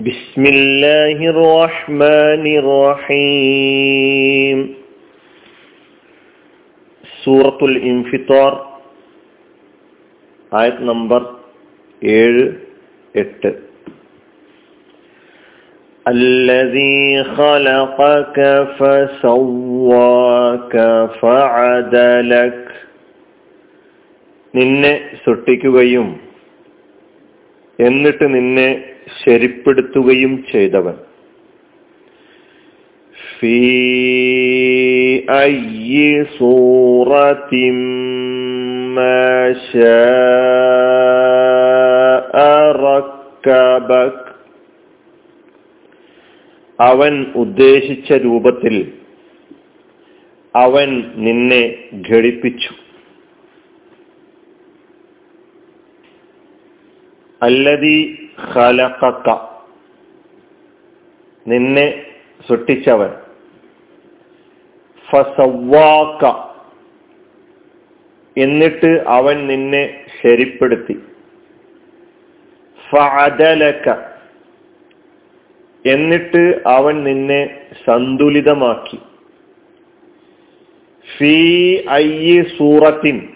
بسم الله الرحمن الرحيم സൂറത്തുൽ ഇൻഫിത്താർ ആയത് നമ്പർ ഏഴ് എട്ട് الذي خلقك فسواك فعدلك നിന്നെ സൃഷ്ടിക്കുകയും എന്നിട്ട് നിന്നെ ശരിപ്പെടുത്തുകയും ചെയ്തവൻ. ഫീ റക്കബക്. അവൻ ഉദ്ദേശിച്ച രൂപത്തിൽ അവൻ നിന്നെ ഘടിപ്പിച്ചു. അല്ലതി ഖലഖക. നിന്നെ സൃഷ്ടിച്ചവൻ. ഫസവാക്ക എന്നിട്ട് അവൻ നിന്നെ ശരിപ്പെടുത്തി. ഫഅദലക. എന്നിട്ട് അവൻ നിന്നെ സന്തുലിതമാക്കി. ഫീ ഐ സൂറത്തിൻ.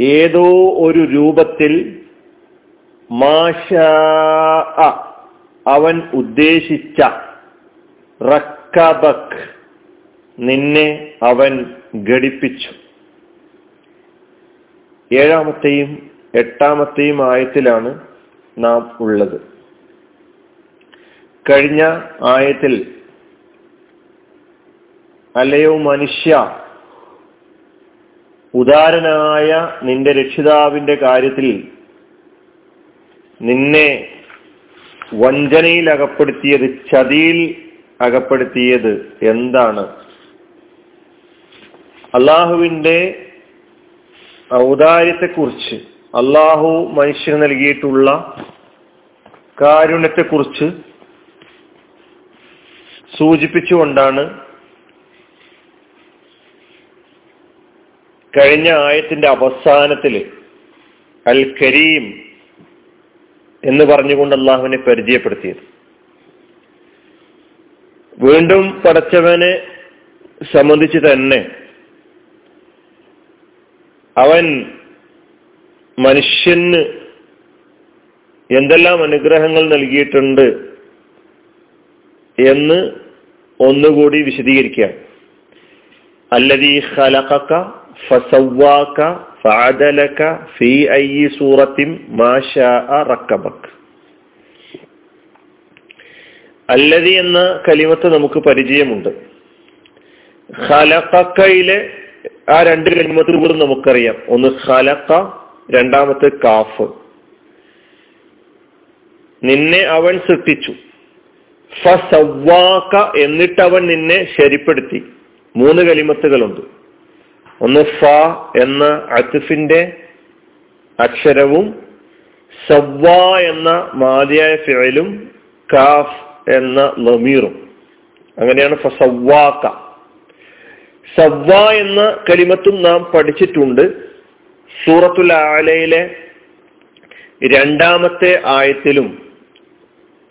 ഏതോ ഒരു രൂപത്തിൽ മാഷ അവൻ ഉദ്ദേശിച്ച റക്കബക് നിന്നെ അവൻ ഘടിപ്പിച്ചു. ഏഴാമത്തെയും എട്ടാമത്തെയും ആയത്തിലാണ് നാം ഉള്ളത്. കഴിഞ്ഞ ആയത്തിൽ അല്ലയോ മനുഷ്യ ഉദാരനായ നിന്റെ രക്ഷിതാവിന്റെ കാര്യത്തിൽ നിന്നെ വഞ്ചനയിൽ അകപ്പെടുത്തിയത് ചതിയിൽ അകപ്പെടുത്തിയത് എന്താണ്? അള്ളാഹുവിന്റെ ഔദാര്യത്തെക്കുറിച്ച് അള്ളാഹു മനുഷ്യന് നൽകിയിട്ടുള്ള കാരുണ്യത്തെക്കുറിച്ച് സൂചിപ്പിച്ചുകൊണ്ടാണ് കഴിഞ്ഞ ആയത്തിന്റെ അവസാനത്തിൽ അൽ കരീം എന്ന് പറഞ്ഞുകൊണ്ട് അള്ളാഹുവിനെ പരിചയപ്പെടുത്തിയത്. വീണ്ടും പടച്ചവനെ സംബന്ധിച്ച് തന്നെ അവൻ മനുഷ്യന് എന്തെല്ലാം അനുഗ്രഹങ്ങൾ നൽകിയിട്ടുണ്ട് എന്ന് ഒന്നുകൂടി വിശദീകരിക്കുക അല്ലതീ ഖലഖക ഫസവ്വാക ഫഅദലക ഫീ അയ്യി സൂറത്തിൻ മാഷാ റക്കബക്. അല്ലതി എന്ന കലിമത്ത് നമുക്ക് പരിചയമുണ്ട്. ഖലഖക്കയിലെ ആ രണ്ട് കലിമത്തിൽ കൂടെ നമുക്കറിയാം. ഒന്ന് ഖലഖ രണ്ടാമത്തെ കാഫ്. നിന്നെ അവൻ സൃഷ്ടിച്ചു. ഫസവ്വാക എന്നിട്ട് അവൻ നിന്നെ ശരിപ്പെടുത്തി. മൂന്ന് കലിമത്തുകളുണ്ട്. ഒന്ന് ഫ എന്ന അത്തുഫിന്റെ അക്ഷരവും സവ്വ എന്ന മാതിയായ ഫിഴലും കാഫ് എന്ന ലമീറും അങ്ങനെയാണ് ഫസവ്വാക്ക സവ്വ എന്ന കലിമത്തും നാം പഠിച്ചിട്ടുണ്ട് സൂറത്തുൽ ആലയിലെ രണ്ടാമത്തെ ആയത്തിലും.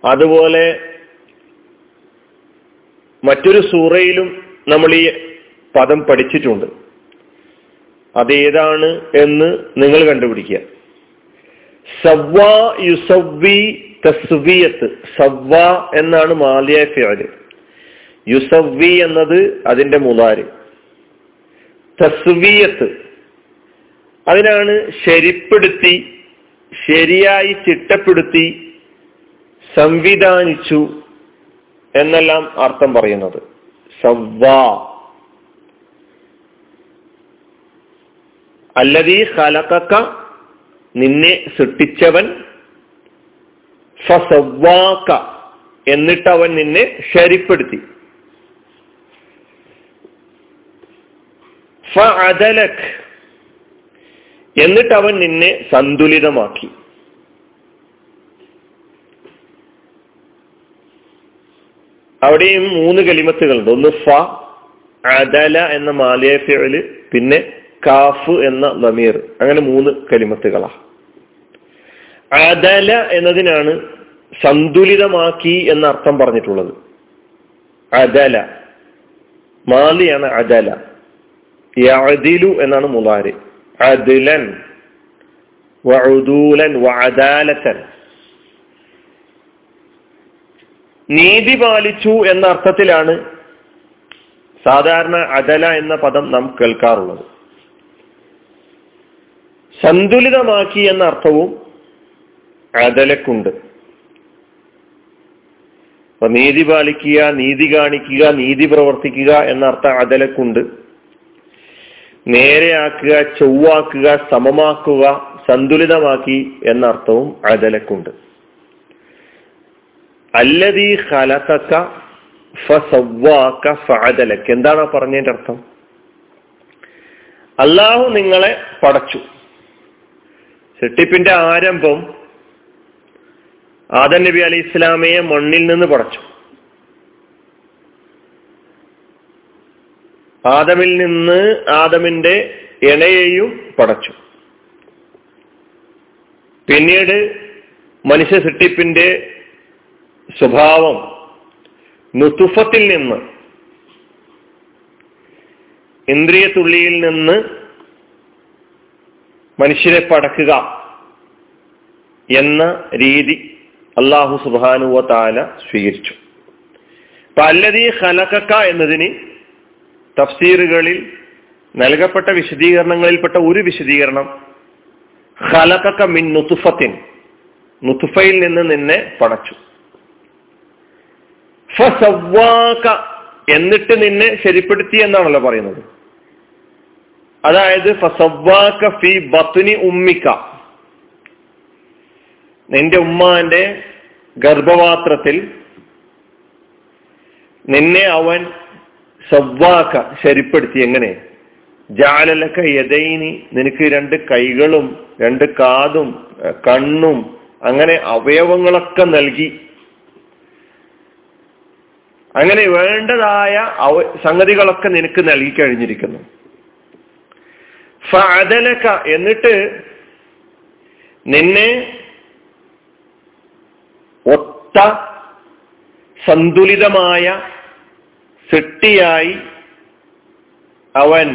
അതുപോലെ മറ്റൊരു സൂറയിലും നമ്മൾ ഈ പദം പഠിച്ചിട്ടുണ്ട്. അതേതാണ് എന്ന് നിങ്ങൾ കണ്ടുപിടിക്കുക. സവ്വ യുസവ്വി തസ്വിയത്ത്. സവ്വ എന്നാണ് മാലിയ ഫിയൽ യുസവ്വി എന്നത് അതിന്റെ മുതാര് തസ്വിയത്ത്. അതിനാണ് ശരിപ്പെടുത്തി ശരിയായി ചിട്ടപ്പെടുത്തി സംവിധാനിച്ചു എന്നെല്ലാം അർത്ഥം പറയുന്നത്. സവ്വ. അല്ലതീ ഖലഖക നിന്നെ സൃഷ്ടിച്ചവൻ. ഫസവാക്ക എന്നിട്ട് അവൻ നിന്നെ ശരിപ്പെടുത്തി. ഫഅദലക് എന്നിട്ട് അവൻ നിന്നെ സന്തുലിതമാക്കി. അവിടെയും മൂന്ന് കലിമത്തുകളുണ്ട്. ഒന്ന് ഫ അദല എന്ന മാലിയഫിയൽ പിന്നെ കാഫ് എന്ന ലമീർ അങ്ങനെ മൂന്ന് കലിമത്തുകളാ. അദല എന്നതിനാണ് സന്തുലിതമാക്കി എന്ന അർത്ഥം പറഞ്ഞിട്ടുള്ളത്. അദല. മാലിയാണ് അദല. യഅദിലു എന്നാണ് മുലാരി അദിലൻ. വഅദൂലൻ വഅദാലത്തൻ. നീതി പാലിച്ചു എന്ന അർത്ഥത്തിലാണ് സാധാരണ അദല എന്ന പദം നാം കേൾക്കാറുള്ളത്. സന്തുലിതമാക്കി എന്ന അർത്ഥവും അതലക്കുണ്ട് അപ്പൊ നീതി പാലിക്കുക നീതി കാണിക്കുക നീതി പ്രവർത്തിക്കുക എന്ന അർത്ഥം അതലക്കുണ്ട് നേരെയാക്കുക ചൊവ്വാക്കുക സമമാക്കുക സന്തുലിതമാക്കി എന്ന അർത്ഥവും അതലക്കുണ്ട് അല്ലതീ ഹലതക്ക ഫസവ്വാക്ക ഫഅദലക. എന്താണ് പറഞ്ഞതിന്റെ അർത്ഥം? അള്ളാഹു നിങ്ങളെ പടച്ചു. സെട്ടിപ്പിന്റെ ആരംഭം ആദം നബി അലി ഇസ്ലാമയെ മണ്ണിൽ നിന്ന് പടച്ചു. ആദമിൽ നിന്ന് ആദമിന്റെ ഇണയെയും പടച്ചു. പിന്നീട് മനുഷ്യ സൃഷ്ടിപ്പിന്റെ സ്വഭാവം നുത്തുഫത്തിൽ നിന്ന് ഇന്ദ്രിയ തുള്ളിയിൽ നിന്ന് മനുഷ്യരെ പടക്കുക എന്ന രീതി അള്ളാഹു സുബാനുവ താല സ്വീകരിച്ചു. അപ്പൊ അല്ലതീ ഹലക്കക്ക എന്നതിന് തഫ്സീറുകളിൽ നൽകപ്പെട്ട വിശദീകരണങ്ങളിൽപ്പെട്ട ഒരു വിശദീകരണം ഹലക്കക്ക മിൻ നുത്തുഫത്തിൻ നുത്തുഫയിൽ നിന്ന് നിന്നെ പടച്ചു. എന്നിട്ട് നിന്നെ ശരിപ്പെടുത്തി എന്നാണല്ലോ പറയുന്നത്. അതായത് ഫി ബത്തുനി ഉമ്മിക്ക. നിന്റെ ഉമ്മാന്റെ ഗർഭപാത്രത്തിൽ നിന്നെ അവൻ സവ്വാക്ക ശരിപ്പെടുത്തി. എങ്ങനെ? ജാലലക്ക യഥൈനി നിനക്ക് രണ്ട് കൈകളും രണ്ട് കാതും കണ്ണും അങ്ങനെ അവയവങ്ങളൊക്കെ നൽകി. അങ്ങനെ വേണ്ടതായ സംഗതികളൊക്കെ നിനക്ക് നൽകി കഴിഞ്ഞിരിക്കുന്നു. ഫഅദലക എന്നിട്ട് നിന്നെ ഒത്ത സന്തുലിതമായ സെട്ടിയായി അവൻ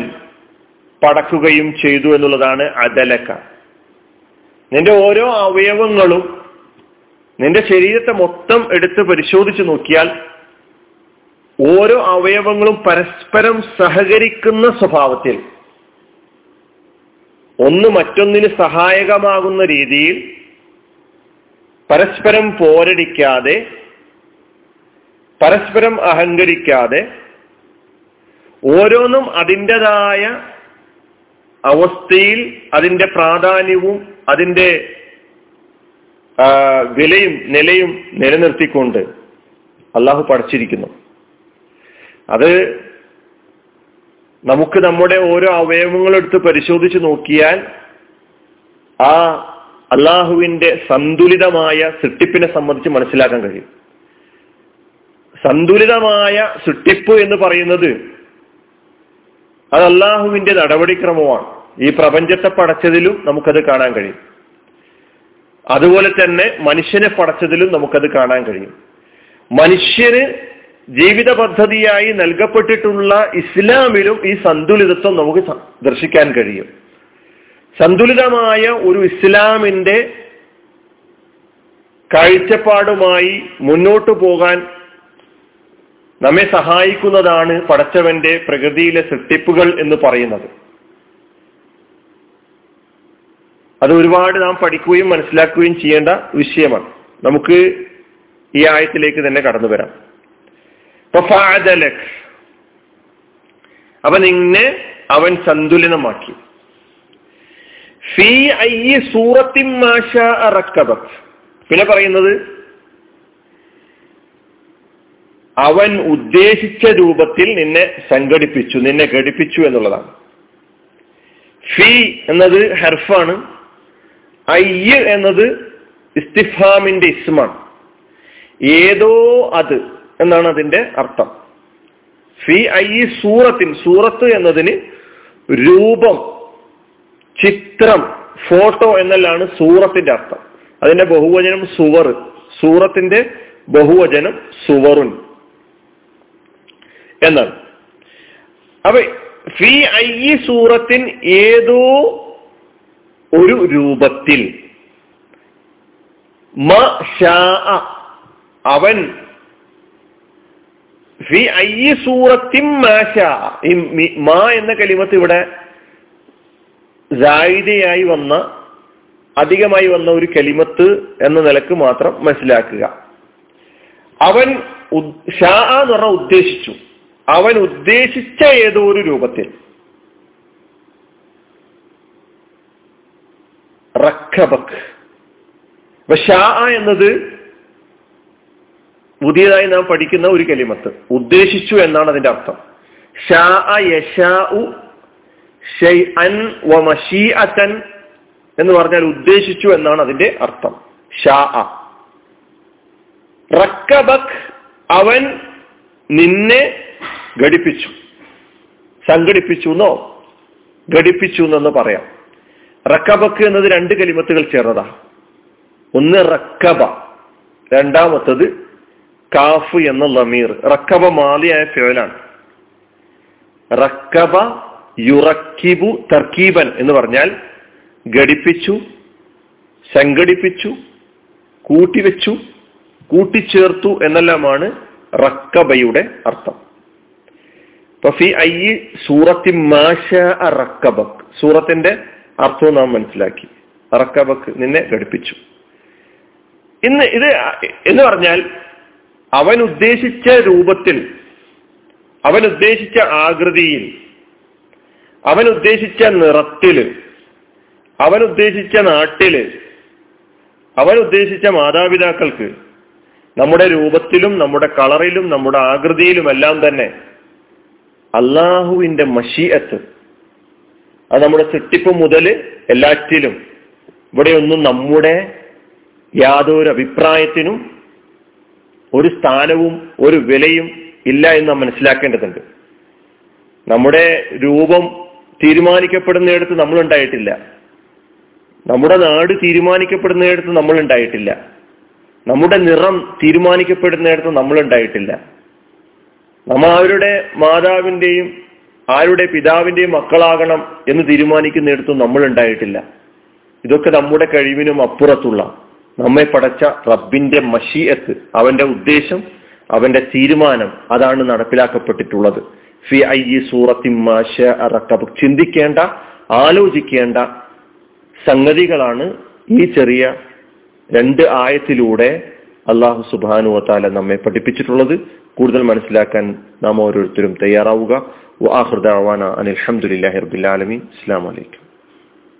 പടക്കുകയും ചെയ്തു എന്നുള്ളതാണ് അദലക്ക നിന്റെ ഓരോ അവയവങ്ങളും നിന്റെ ശരീരത്തെ മൊത്തം എടുത്ത് പരിശോധിച്ചു നോക്കിയാൽ ഓരോ അവയവങ്ങളും പരസ്പരം സഹകരിക്കുന്ന സ്വഭാവത്തിൽ ഒന്ന് മറ്റൊന്നിന് സഹായകമാകുന്ന രീതിയിൽ പരസ്പരം പോരടിക്കാതെ പരസ്പരം അഹങ്കരിക്കാതെ ഓരോന്നും അതിന്റെതായ അവസ്ഥയിൽ അതിന്റെ പ്രാധാന്യവും അതിന്റെ വിലയും നിലയും നിലനിർത്തിക്കൊണ്ട് അള്ളാഹു പഠിച്ചിരിക്കുന്നു. അത് നമുക്ക് നമ്മുടെ ഓരോ അവയവങ്ങളെടുത്ത് പരിശോധിച്ച് നോക്കിയാൽ ആ അള്ളാഹുവിന്റെ സന്തുലിതമായ സൃഷ്ടിപ്പിനെ സംബന്ധിച്ച് മനസ്സിലാക്കാൻ കഴിയും. സന്തുലിതമായ സൃഷ്ടിപ്പ് എന്ന് പറയുന്നത് അത് അള്ളാഹുവിന്റെ നടപടിക്രമമാണ്. ഈ പ്രപഞ്ചത്തെ പടച്ചതിലും നമുക്കത് കാണാൻ കഴിയും. അതുപോലെ തന്നെ മനുഷ്യനെ പടച്ചതിലും നമുക്കത് കാണാൻ കഴിയും. മനുഷ്യന് ജീവിത പദ്ധതിയായി നൽകപ്പെട്ടിട്ടുള്ള ഇസ്ലാമിലും ഈ സന്തുലിതത്വം നമുക്ക് ദർശിക്കാൻ കഴിയും. സന്തുലിതമായ ഒരു ഇസ്ലാമിന്റെ കാഴ്ചപ്പാടുമായി മുന്നോട്ടു പോകാൻ നമ്മെ സഹായിക്കുന്നതാണ് പടച്ചവന്റെ പ്രകൃതിയിലെ സൃഷ്ടിപ്പുകൾ എന്ന് പറയുന്നത്. അത് ഒരുപാട് നാം പഠിക്കുകയും മനസ്സിലാക്കുകയും ചെയ്യേണ്ട വിഷയമാണ്. നമുക്ക് ഈ ആയത്തിലേക്ക് തന്നെ കടന്നു വരാം. അപ്പൊ നിന്നെ അവൻ സന്തുലിതമാക്കി. ഫീ ഐ സൂറത്തിൻ പിന്നെ പറയുന്നത് അവൻ ഉദ്ദേശിച്ച രൂപത്തിൽ നിന്നെ സംഘടിപ്പിച്ചു നിന്നെ ഘടിപ്പിച്ചു എന്നുള്ളതാണ്. ഫി എന്നത് ഹെർഫാണ് ഐ എന്നത് ഇസ്തിഫാമിന്റെ ഇസ്മാണ്. ഏതോ അത് എന്നാണ് അതിന്റെ അർത്ഥം. ഫി ഐ സൂറത്തിൻ സൂറത്ത് എന്നതിന് രൂപം ചിത്രം ഫോട്ടോ എന്നല്ലാണ് സൂറത്തിന്റെ അർത്ഥം. അതിന്റെ ബഹുവചനം സുവർ സൂറത്തിന്റെ ബഹുവചനം സുവറുൻ എന്നാണ്. അപ്പൊ ഫി ഐ സൂറത്തിൻ ഏതോ ഒരു രൂപത്തിൽ അവൻ മാ എന്ന കലിമത്ത് ഇവിടെ ായി വന്ന അധികമായി വന്ന ഒരു കലിമത്ത് എന്ന നിലയ്ക്ക് മാത്രം മനസ്സിലാക്കുക. അവൻ ഷാ എന്ന് പറഞ്ഞാൽ ഉദ്ദേശിച്ചു. അവൻ ഉദ്ദേശിച്ച ഏതോ ഒരു രൂപത്തിൽ. റക്കബക് ഷാ എന്നത് പുതിയതായി നാം പഠിക്കുന്ന ഒരു കലിമത്ത്. ഉദ്ദേശിച്ചു എന്നാണ് അതിന്റെ അർത്ഥം. എന്ന് പറഞ്ഞാൽ ഉദ്ദേശിച്ചു എന്നാണ് അതിന്റെ അർത്ഥം. അവൻ നിന്നെ ഘടിപ്പിച്ചു. സംഘടിപ്പിച്ചു എന്നോ? ഘടിപ്പിച്ചു എന്നൊന്ന് പറയാം. റക്കബക്ക് എന്നത് രണ്ട് കലിമത്തുകൾ ചേർന്നതാ. ഒന്ന് റക്കബ രണ്ടാമത്തത് കാഫ് എന്ന ലമീർ. റക്കബ മാലിയായ ഫ്യോലാണ് റക്കബ യുറക്കിബു തർക്കീബൻ എന്ന് പറഞ്ഞാൽ ഘടിപ്പിച്ചു സംഘടിപ്പിച്ചു കൂട്ടിവെച്ചു കൂട്ടിച്ചേർത്തു എന്നെല്ലാമാണ് റക്കബയുടെ അർത്ഥം. ഫി സൂറത്തി മാഷ റക്കബക്. സൂറത്തിന്റെ അർത്ഥവും നാം മനസ്സിലാക്കി. റക്കബക് നിന്നെ ഘടിപ്പിച്ചു. ഇന്ന് ഇത് എന്ന് പറഞ്ഞാൽ അവൻ ഉദ്ദേശിച്ച രൂപത്തിൽ അവൻ ഉദ്ദേശിച്ച ആകൃതിയിൽ അവൻ ഉദ്ദേശിച്ച നിറത്തിൽ അവൻ ഉദ്ദേശിച്ച നാട്ടിൽ അവൻ ഉദ്ദേശിച്ച മാതാപിതാക്കൾക്ക് നമ്മുടെ രൂപത്തിലും നമ്മുടെ കളറിലും നമ്മുടെ ആകൃതിയിലും എല്ലാം തന്നെ അള്ളാഹുവിന്റെ മഷീഅത്ത് അത് നമ്മുടെ സൃഷ്ടിപ്പ് മുതൽ എല്ലാറ്റിലും ഇവിടെയൊന്നും നമ്മുടെ യാതൊരു അഭിപ്രായത്തിനും ഒരു സ്ഥാനവും ഒരു വിലയും ഇല്ല എന്ന് നാം മനസ്സിലാക്കേണ്ടതുണ്ട്. നമ്മുടെ രൂപം തീരുമാനിക്കപ്പെടുന്നിടത്ത് നമ്മൾ ഉണ്ടായിട്ടില്ല നമ്മുടെ നാട് തീരുമാനിക്കപ്പെടുന്നിടത്ത് നമ്മൾ ഉണ്ടായിട്ടില്ല നമ്മുടെ നിറം തീരുമാനിക്കപ്പെടുന്നിടത്ത് നമ്മൾ ഉണ്ടായിട്ടില്ല നമ്മ ആരുടെ മാതാവിന്റെയും ആരുടെ പിതാവിന്റെയും മക്കളാകണം എന്ന് തീരുമാനിക്കുന്നിടത്തും നമ്മൾ ഉണ്ടായിട്ടില്ല ഇതൊക്കെ നമ്മുടെ കഴിവിനും അപ്പുറത്തുള്ള നമ്മെ പടച്ച റബ്ബിന്റെ മഷീയത്ത് അവന്റെ ഉദ്ദേശം അവന്റെ തീരുമാനം അതാണ് നടപ്പിലാക്കപ്പെട്ടിട്ടുള്ളത്. ഫി ഐ സൂറത്തി ചിന്തിക്കേണ്ട ആലോചിക്കേണ്ട സംഗതികളാണ് ഈ ചെറിയ രണ്ട് ആയത്തിലൂടെ അള്ളാഹു സുബാനു വത്താല നമ്മെ പഠിപ്പിച്ചിട്ടുള്ളത്. കൂടുതൽ മനസ്സിലാക്കാൻ നാം ഓരോരുത്തരും തയ്യാറാവുക. വാഹൃദാവാന അനിൽ റബുലാലമി അസ്സാം വലൈക്കും